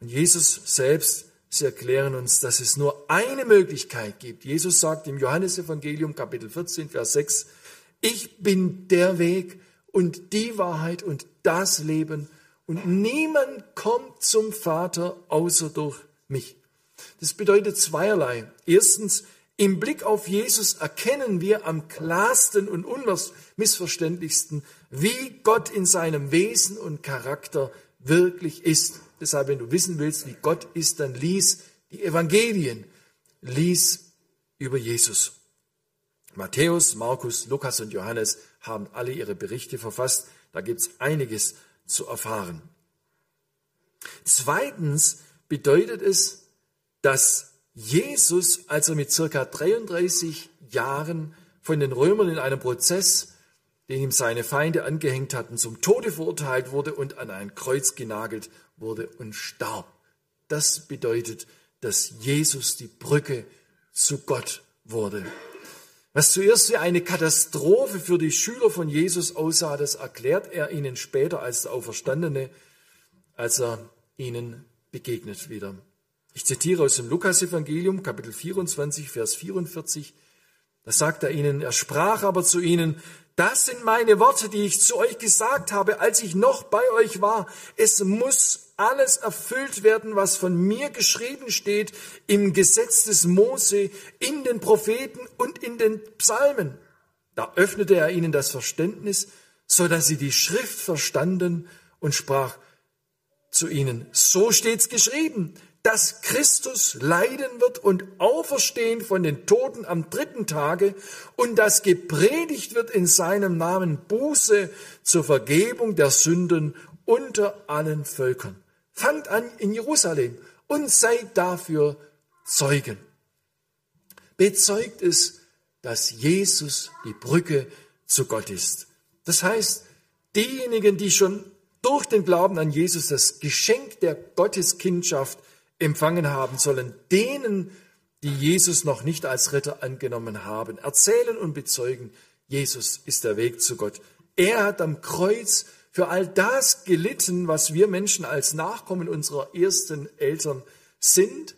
und Jesus selbst, sie erklären uns, dass es nur eine Möglichkeit gibt. Jesus sagt im Johannesevangelium Kapitel 14, Vers 6, ich bin der Weg und die Wahrheit und das Leben und niemand kommt zum Vater außer durch mich. Das bedeutet zweierlei. Erstens, im Blick auf Jesus erkennen wir am klarsten und unmissverständlichsten, wie Gott in seinem Wesen und Charakter wirklich ist. Deshalb, wenn du wissen willst, wie Gott ist, dann lies die Evangelien, lies über Jesus. Matthäus, Markus, Lukas und Johannes haben alle ihre Berichte verfasst. Da gibt es einiges zu erfahren. Zweitens bedeutet es, dass Jesus, als er mit circa 33 Jahren von den Römern in einem Prozess, den ihm seine Feinde angehängt hatten, zum Tode verurteilt wurde und an ein Kreuz genagelt wurde und starb. Das bedeutet, dass Jesus die Brücke zu Gott wurde. Was zuerst wie eine Katastrophe für die Schüler von Jesus aussah, das erklärt er ihnen später als der Auferstandene, als er ihnen begegnet wieder. Ich zitiere aus dem Lukas-Evangelium, Kapitel 24, Vers 44. Da sagt er ihnen, er sprach aber zu ihnen, das sind meine Worte, die ich zu euch gesagt habe, als ich noch bei euch war. Es muss alles erfüllt werden, was von mir geschrieben steht im Gesetz des Mose, in den Propheten und in den Psalmen. Da öffnete er ihnen das Verständnis, so dass sie die Schrift verstanden und sprach zu ihnen, so steht's geschrieben, dass Christus leiden wird und auferstehen von den Toten am dritten Tage und dass gepredigt wird in seinem Namen Buße zur Vergebung der Sünden unter allen Völkern. Fangt an in Jerusalem und seid dafür Zeugen. Bezeugt es, dass Jesus die Brücke zu Gott ist. Das heißt, diejenigen, die schon durch den Glauben an Jesus das Geschenk der Gotteskindschaft empfangen haben sollen, denen, die Jesus noch nicht als Retter angenommen haben, erzählen und bezeugen, Jesus ist der Weg zu Gott. Er hat am Kreuz für all das gelitten, was wir Menschen als Nachkommen unserer ersten Eltern sind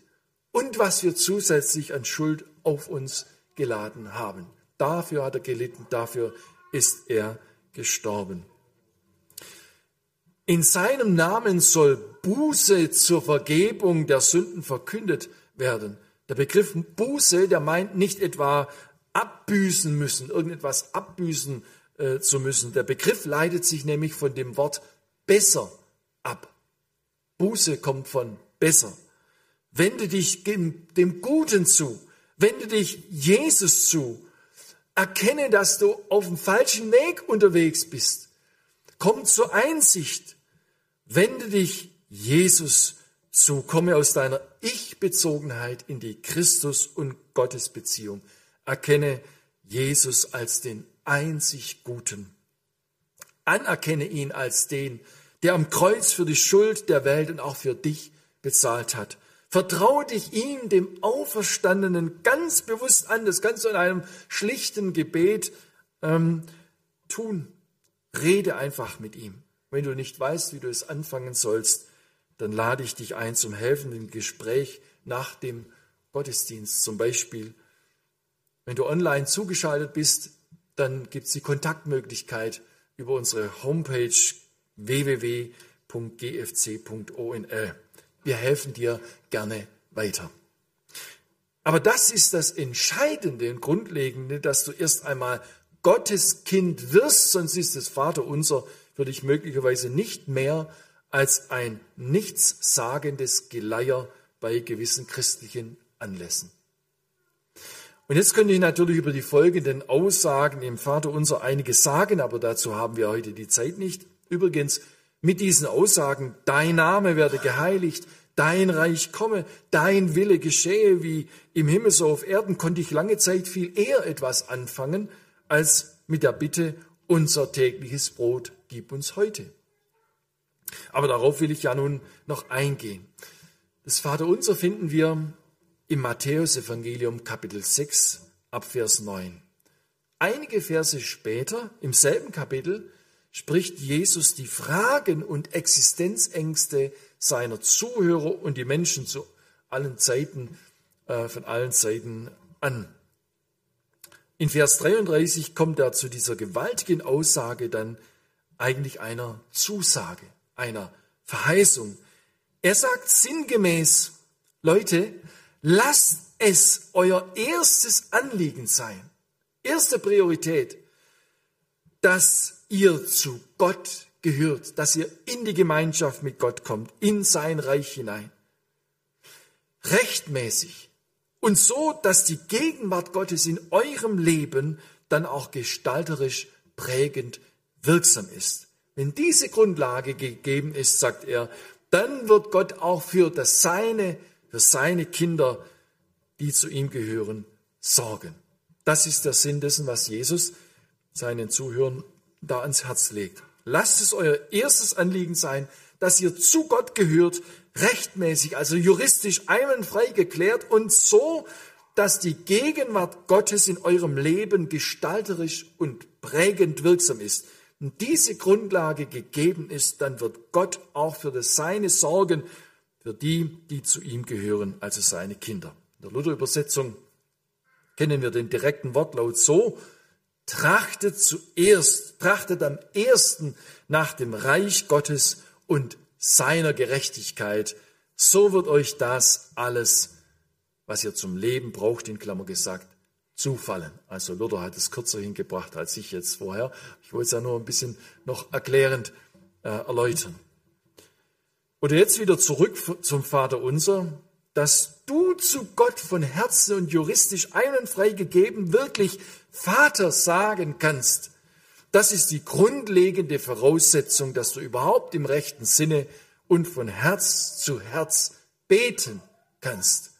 und was wir zusätzlich an Schuld auf uns geladen haben. Dafür hat er gelitten, dafür ist er gestorben. In seinem Namen soll Buße zur Vergebung der Sünden verkündet werden. Der Begriff Buße, der meint nicht etwa abbüßen müssen, irgendetwas abbüßen äh, zu müssen. Der Begriff leitet sich nämlich von dem Wort besser ab. Buße kommt von besser. Wende dich dem Guten zu. Wende dich Jesus zu. Erkenne, dass du auf dem falschen Weg unterwegs bist. Komm zur Einsicht. Wende dich Jesus zu. Komme aus deiner Ich-Bezogenheit in die Christus- und Gottesbeziehung. Erkenne Jesus als den einzig Guten. Anerkenne ihn als den, der am Kreuz für die Schuld der Welt und auch für dich bezahlt hat. Vertraue dich ihm, dem Auferstandenen, ganz bewusst an. Das kannst du in einem schlichten Gebet ähm, tun. Rede einfach mit ihm. Wenn du nicht weißt, wie du es anfangen sollst, dann lade ich dich ein zum helfenden Gespräch nach dem Gottesdienst. Zum Beispiel, wenn du online zugeschaltet bist, dann gibt es die Kontaktmöglichkeit über unsere Homepage www.gfc.onl. Wir helfen dir gerne weiter. Aber das ist das Entscheidende und Grundlegende, dass du erst einmal Gottes Kind wirst, sonst ist das Vater unser für dich möglicherweise nicht mehr als ein nichtssagendes Geleier bei gewissen christlichen Anlässen. Und jetzt könnte ich natürlich über die folgenden Aussagen im Vater unser einiges sagen, aber dazu haben wir heute die Zeit nicht. Übrigens, mit diesen Aussagen, dein Name werde geheiligt, dein Reich komme, dein Wille geschehe wie im Himmel so auf Erden, konnte ich lange Zeit viel eher etwas anfangen, als mit der Bitte, unser tägliches Brot gib uns heute. Aber darauf will ich ja nun noch eingehen. Das Vaterunser finden wir im Matthäusevangelium Kapitel 6 ab Vers 9. Einige Verse später, im selben Kapitel, spricht Jesus die Fragen und Existenzängste seiner Zuhörer und die Menschen zu allen Zeiten, äh, von allen Seiten an. In Vers 33 kommt er zu dieser gewaltigen Aussage dann eigentlich einer Zusage, einer Verheißung. Er sagt sinngemäß, Leute, lasst es euer erstes Anliegen sein, erste Priorität, dass ihr zu Gott gehört, dass ihr in die Gemeinschaft mit Gott kommt, in sein Reich hinein. Rechtmäßig. Und so, dass die Gegenwart Gottes in eurem Leben dann auch gestalterisch prägend wirksam ist. Wenn diese Grundlage gegeben ist, sagt er, dann wird Gott auch für das Seine, für seine Kinder, die zu ihm gehören, sorgen. Das ist der Sinn dessen, was Jesus seinen Zuhörern da ans Herz legt. Lasst es euer erstes Anliegen sein, dass ihr zu Gott gehört, rechtmäßig, also juristisch einwandfrei geklärt und so, dass die Gegenwart Gottes in eurem Leben gestalterisch und prägend wirksam ist und diese Grundlage gegeben ist, dann wird Gott auch für das Seine sorgen, für die, die zu ihm gehören, also seine Kinder. In der Luther-Übersetzung kennen wir den direkten Wortlaut so, trachtet zuerst, trachtet am ersten nach dem Reich Gottes und seiner Gerechtigkeit, so wird euch das alles, was ihr zum Leben braucht, in Klammer gesagt, zufallen. Also Luther hat es kürzer hingebracht als ich jetzt vorher. Ich wollte es ja nur ein bisschen noch erklärend äh, erläutern. Oder jetzt wieder zurück zum Vater unser, dass du zu Gott von Herzen und juristisch einwandfrei gegeben wirklich Vater sagen kannst. Das ist die grundlegende Voraussetzung, dass du überhaupt im rechten Sinne und von Herz zu Herz beten kannst.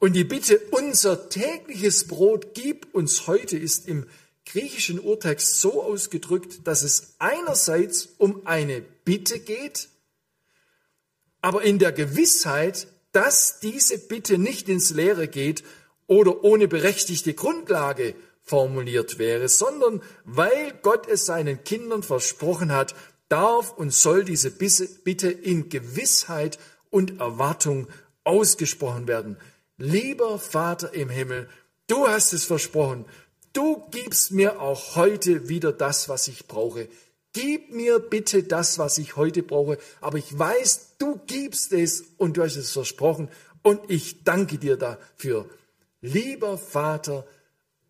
Und die Bitte, unser tägliches Brot gib uns heute, ist im griechischen Urtext so ausgedrückt, dass es einerseits um eine Bitte geht, aber in der Gewissheit, dass diese Bitte nicht ins Leere geht oder ohne berechtigte Grundlage formuliert wäre, sondern weil Gott es seinen Kindern versprochen hat, darf und soll diese Bitte in Gewissheit und Erwartung ausgesprochen werden. Lieber Vater im Himmel, du hast es versprochen, du gibst mir auch heute wieder das, was ich brauche. Gib mir bitte das, was ich heute brauche, aber ich weiß, du gibst es und du hast es versprochen und ich danke dir dafür. Lieber Vater,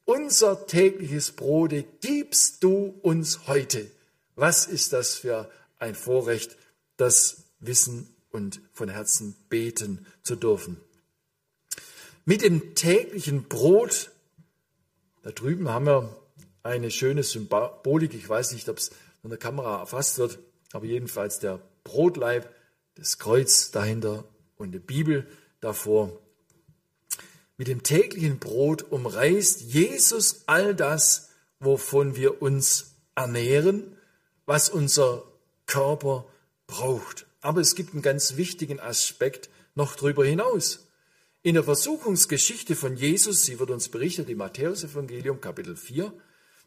unser tägliches Brote gibst du uns heute. Was ist das für ein Vorrecht, das Wissen und von Herzen beten zu dürfen. Mit dem täglichen Brot, da drüben haben wir eine schöne Symbolik, ich weiß nicht, ob es von der Kamera erfasst wird, aber jedenfalls der Brotleib, das Kreuz dahinter und die Bibel davor. Mit dem täglichen Brot umreißt Jesus all das, wovon wir uns ernähren, was unser Körper braucht. Aber es gibt einen ganz wichtigen Aspekt noch darüber hinaus. In der Versuchungsgeschichte von Jesus, sie wird uns berichtet im Matthäus-Evangelium, Kapitel 4,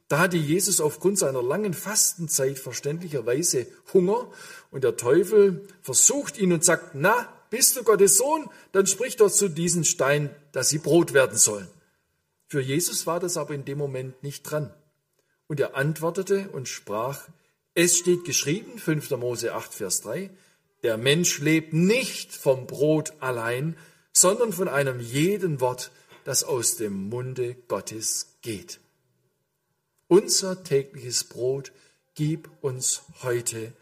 da hatte Jesus aufgrund seiner langen Fastenzeit verständlicherweise Hunger und der Teufel versucht ihn und sagt, na, bist du Gottes Sohn, dann sprich doch zu diesen Steinen, dass sie Brot werden sollen. Für Jesus war das aber in dem Moment nicht dran. Und er antwortete und sprach, es steht geschrieben, 5. Mose 8, Vers 3, der Mensch lebt nicht vom Brot allein, sondern von einem jeden Wort, das aus dem Munde Gottes geht. Unser tägliches Brot gib uns heute.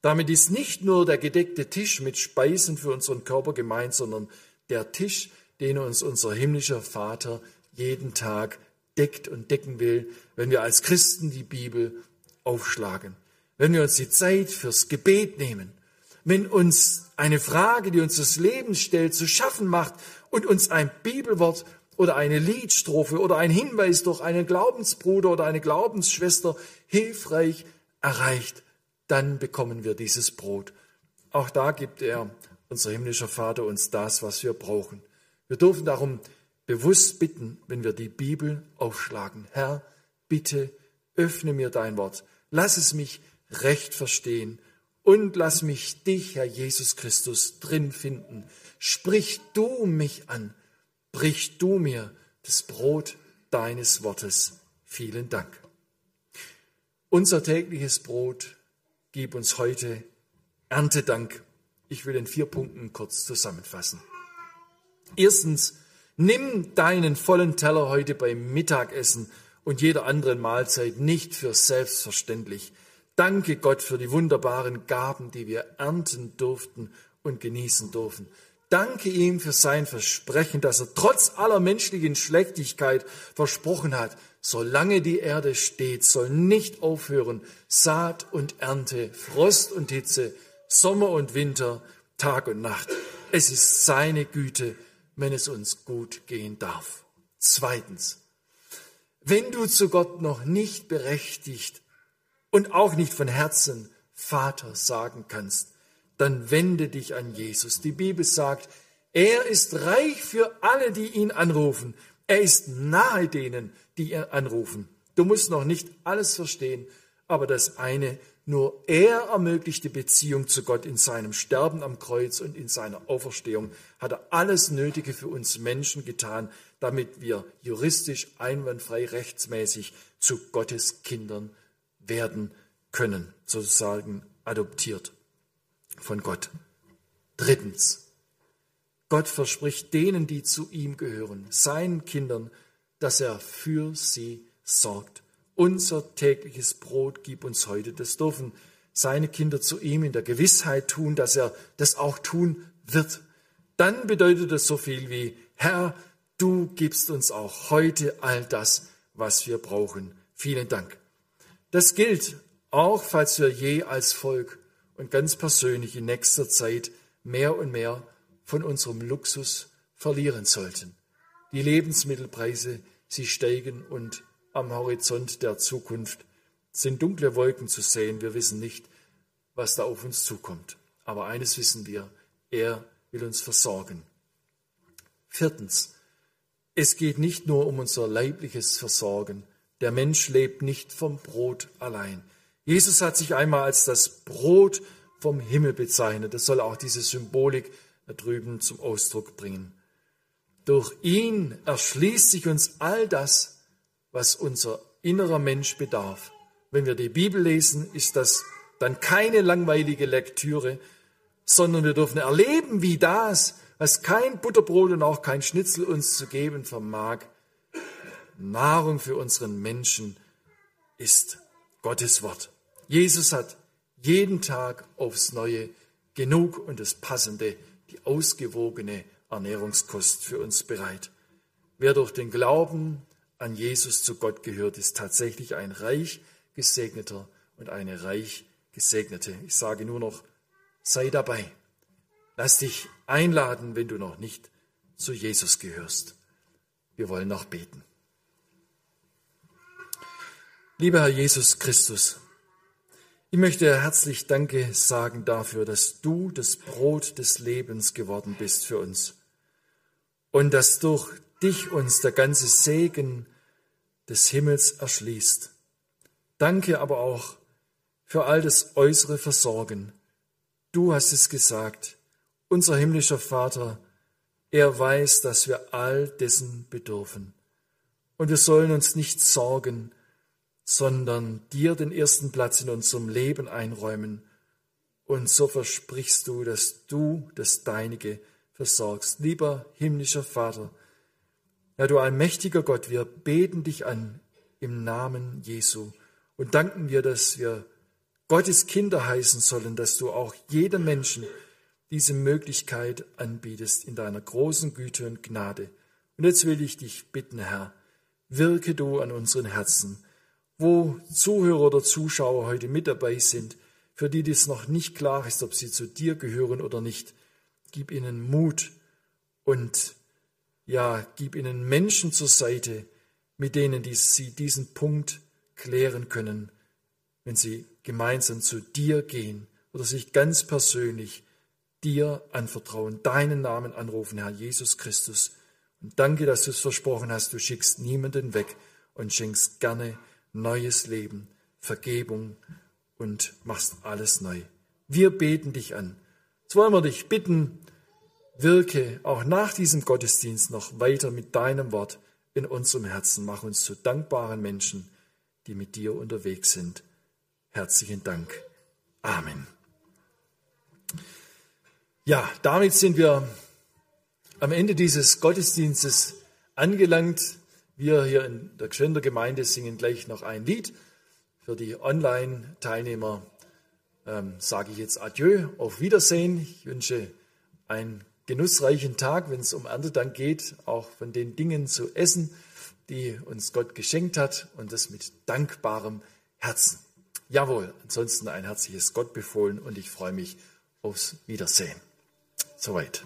Damit ist nicht nur der gedeckte Tisch mit Speisen für unseren Körper gemeint, sondern der Tisch, den uns unser himmlischer Vater jeden Tag deckt und decken will, wenn wir als Christen die Bibel aufschlagen, wenn wir uns die Zeit fürs Gebet nehmen, wenn uns eine Frage, die uns das Leben stellt, zu schaffen macht und uns ein Bibelwort oder eine Liedstrophe oder ein Hinweis durch einen Glaubensbruder oder eine Glaubensschwester hilfreich erreicht, dann bekommen wir dieses Brot. Auch da gibt er, unser himmlischer Vater, uns das, was wir brauchen. Wir dürfen darum bewusst bitten, wenn wir die Bibel aufschlagen. Herr, bitte öffne mir dein Wort. Lass es mich recht verstehen und lass mich dich, Herr Jesus Christus, drin finden. Sprich du mich an brich du mir das Brot deines Wortes. Vielen Dank. Unser tägliches Brot gib uns heute Erntedank. Ich will in vier Punkten kurz zusammenfassen. Erstens, nimm deinen vollen Teller heute beim Mittagessen und jeder anderen Mahlzeit nicht für selbstverständlich. Danke Gott für die wunderbaren Gaben, die wir ernten durften und genießen dürfen. Danke ihm für sein Versprechen, dass er trotz aller menschlichen Schlechtigkeit versprochen hat, solange die Erde steht, soll nicht aufhören Saat und Ernte, Frost und Hitze, Sommer und Winter, Tag und Nacht. Es ist seine Güte, wenn es uns gut gehen darf. Zweitens, wenn du zu Gott noch nicht berechtigt und auch nicht von Herzen Vater sagen kannst, dann wende dich an Jesus. Die Bibel sagt, er ist reich für alle, die ihn anrufen. Er ist nahe denen, die ihn anrufen. Du musst noch nicht alles verstehen, aber das eine, nur er ermöglichte Beziehung zu Gott in seinem Sterben am Kreuz und in seiner Auferstehung, hat er alles Nötige für uns Menschen getan, damit wir juristisch einwandfrei rechtsmäßig zu Gottes Kindern werden können, sozusagen adoptiert von Gott. Drittens, Gott verspricht denen, die zu ihm gehören, seinen Kindern, dass er für sie sorgt. Unser tägliches Brot gib uns heute. Das dürfen seine Kinder zu ihm in der Gewissheit tun, dass er das auch tun wird. Dann bedeutet es so viel wie, Herr, du gibst uns auch heute all das, was wir brauchen. Vielen Dank. Das gilt auch, falls wir je als Volk und ganz persönlich in nächster Zeit mehr und mehr von unserem Luxus verlieren sollten. Die Lebensmittelpreise, sie steigen und am Horizont der Zukunft sind dunkle Wolken zu sehen. Wir wissen nicht, was da auf uns zukommt. Aber eines wissen wir, er will uns versorgen. Viertens, es geht nicht nur um unser leibliches Versorgen. Der Mensch lebt nicht vom Brot allein. Jesus hat sich einmal als das Brot vom Himmel bezeichnet. Das soll auch diese Symbolik da drüben zum Ausdruck bringen. Durch ihn erschließt sich uns all das, was unser innerer Mensch bedarf. Wenn wir die Bibel lesen, ist das dann keine langweilige Lektüre, sondern wir dürfen erleben, wie das, was kein Butterbrot und auch kein Schnitzel uns zu geben vermag, Nahrung für unseren Menschen ist Gottes Wort. Jesus hat jeden Tag aufs Neue genug und das Passende, die ausgewogene Ernährungskost für uns bereit. Wer durch den Glauben an Jesus zu Gott gehört, ist tatsächlich ein reich gesegneter und eine reich gesegnete. Ich sage nur noch, sei dabei. Lass dich einladen, wenn du noch nicht zu Jesus gehörst. Wir wollen noch beten. Lieber Herr Jesus Christus, ich möchte herzlich Danke sagen dafür, dass du das Brot des Lebens geworden bist für uns und dass durch dich uns der ganze Segen des Himmels erschließt. Danke aber auch für all das äußere Versorgen. Du hast es gesagt, unser himmlischer Vater, er weiß, dass wir all dessen bedürfen. Und wir sollen uns nicht sorgen, sondern dir den ersten Platz in unserem Leben einräumen. Und so versprichst du, dass du das Deinige versorgst. Lieber himmlischer Vater, ja, du allmächtiger Gott, wir beten dich an im Namen Jesu und danken dir, dass wir Gottes Kinder heißen sollen, dass du auch jedem Menschen diese Möglichkeit anbietest in deiner großen Güte und Gnade. Und jetzt will ich dich bitten, Herr, wirke du an unseren Herzen, wo Zuhörer oder Zuschauer heute mit dabei sind, für die das noch nicht klar ist, ob sie zu dir gehören oder nicht. Gib ihnen Mut und ja, gib ihnen Menschen zur Seite, mit denen die, sie diesen Punkt klären können, wenn sie gemeinsam zu dir gehen oder sich ganz persönlich dir anvertrauen, deinen Namen anrufen, Herr Jesus Christus. Und danke, dass du es versprochen hast, du schickst niemanden weg und schenkst gerne neues Leben, Vergebung und machst alles neu. Wir beten dich an. Jetzt wollen wir dich bitten, wirke auch nach diesem Gottesdienst noch weiter mit deinem Wort in unserem Herzen. Mach uns zu dankbaren Menschen, die mit dir unterwegs sind. Herzlichen Dank. Amen. Ja, damit sind wir am Ende dieses Gottesdienstes angelangt. Wir hier in der Gschwender Gemeinde singen gleich noch ein Lied. Für die Online-Teilnehmer ähm, sage ich jetzt Adieu, auf Wiedersehen. Ich wünsche einen genussreichen Tag, wenn es um Erntedank geht, auch von den Dingen zu essen, die uns Gott geschenkt hat und das mit dankbarem Herzen. Jawohl, ansonsten ein herzliches Gott befohlen und ich freue mich aufs Wiedersehen. Soweit.